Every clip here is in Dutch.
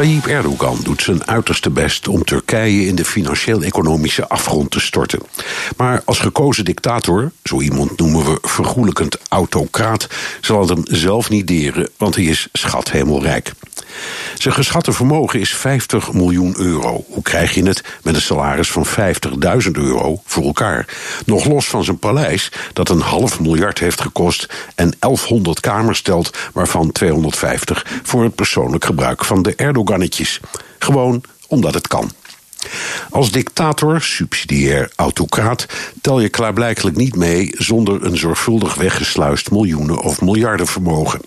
Tayyip Erdogan doet zijn uiterste best om Turkije in de financieel-economische afgrond te storten. Maar als gekozen dictator, zo iemand noemen we vergoelijkend autocraat, zal het hem zelf niet deren, want hij is schat hemelrijk. Zijn geschatte vermogen is 50 miljoen euro. Hoe krijg je het met een salaris van 50.000 euro voor elkaar? Nog los van zijn paleis, dat een half miljard heeft gekost en 1100 kamers stelt, waarvan 250 voor het persoonlijk gebruik van de Gewoon omdat het kan. Als dictator, subsidiair autocraat, tel je klaarblijkelijk niet mee zonder een zorgvuldig weggesluist miljoenen of miljarden vermogen.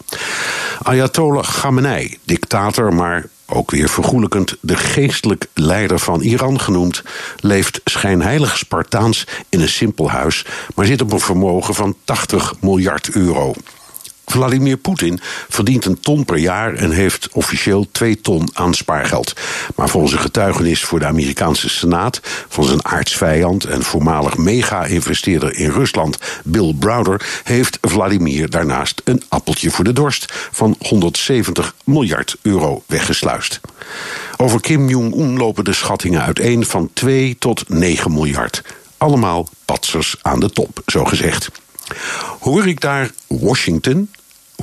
Ayatollah Khamenei, dictator, maar ook weer vergoelijkend de geestelijk leider van Iran genoemd, leeft schijnheilig Spartaans in een simpel huis, maar zit op een vermogen van 80 miljard euro. Vladimir Poetin verdient een ton per jaar en heeft officieel twee ton aan spaargeld. Maar volgens een getuigenis voor de Amerikaanse Senaat van zijn aardsvijand en voormalig mega-investeerder in Rusland, Bill Browder, heeft Vladimir daarnaast een appeltje voor de dorst van 170 miljard euro weggesluist. Over Kim Jong-un lopen de schattingen uiteen van 2 tot 9 miljard. Allemaal patsers aan de top, zo gezegd. Hoor ik daar Washington?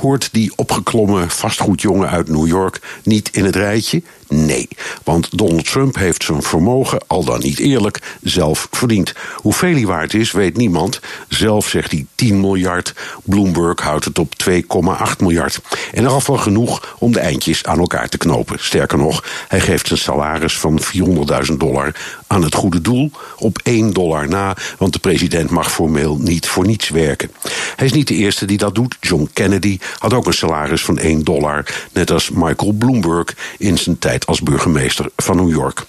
Hoort die opgeklommen vastgoedjongen uit New York niet in het rijtje? Nee, want Donald Trump heeft zijn vermogen, al dan niet eerlijk, zelf verdiend. Hoeveel hij waard is, weet niemand. Zelf zegt hij 10 miljard. Bloomberg houdt het op 2,8 miljard. En er afval genoeg om de eindjes aan elkaar te knopen. Sterker nog, hij geeft zijn salaris van 400.000 dollar aan het goede doel op 1 dollar na, want de president mag formeel niet voor niets werken. Hij is niet de eerste die dat doet. John Kennedy had ook een salaris van 1 dollar, net als Michael Bloomberg in zijn tijd als burgemeester van New York.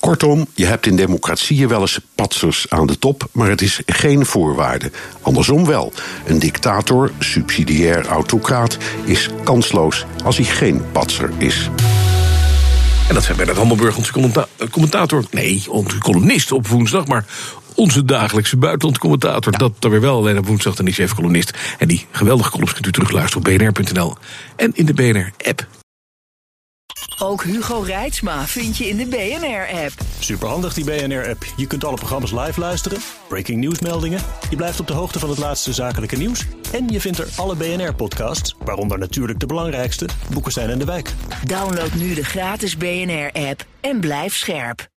Kortom, je hebt in democratieën wel eens patsers aan de top, maar het is geen voorwaarde. Andersom wel. Een dictator, subsidiair autocraat, is kansloos als hij geen patser is. En dat zei Bernard Hammelburg, onze commentator. Nee, onze columnist op woensdag, maar onze dagelijkse buitenland commentator. Dat dan weer wel alleen op woensdag, dan is hij even columnist. En die geweldige columns kunt u terugluisteren op bnr.nl en in de BNR-app. Ook Hugo Reitsma vind je in de BNR-app. Superhandig die BNR-app. Je kunt alle programma's live luisteren, breaking nieuwsmeldingen. Je blijft op de hoogte van het laatste zakelijke nieuws. En je vindt er alle BNR-podcasts, waaronder natuurlijk de belangrijkste, Boeken zijn in de wijk. Download nu de gratis BNR-app en blijf scherp.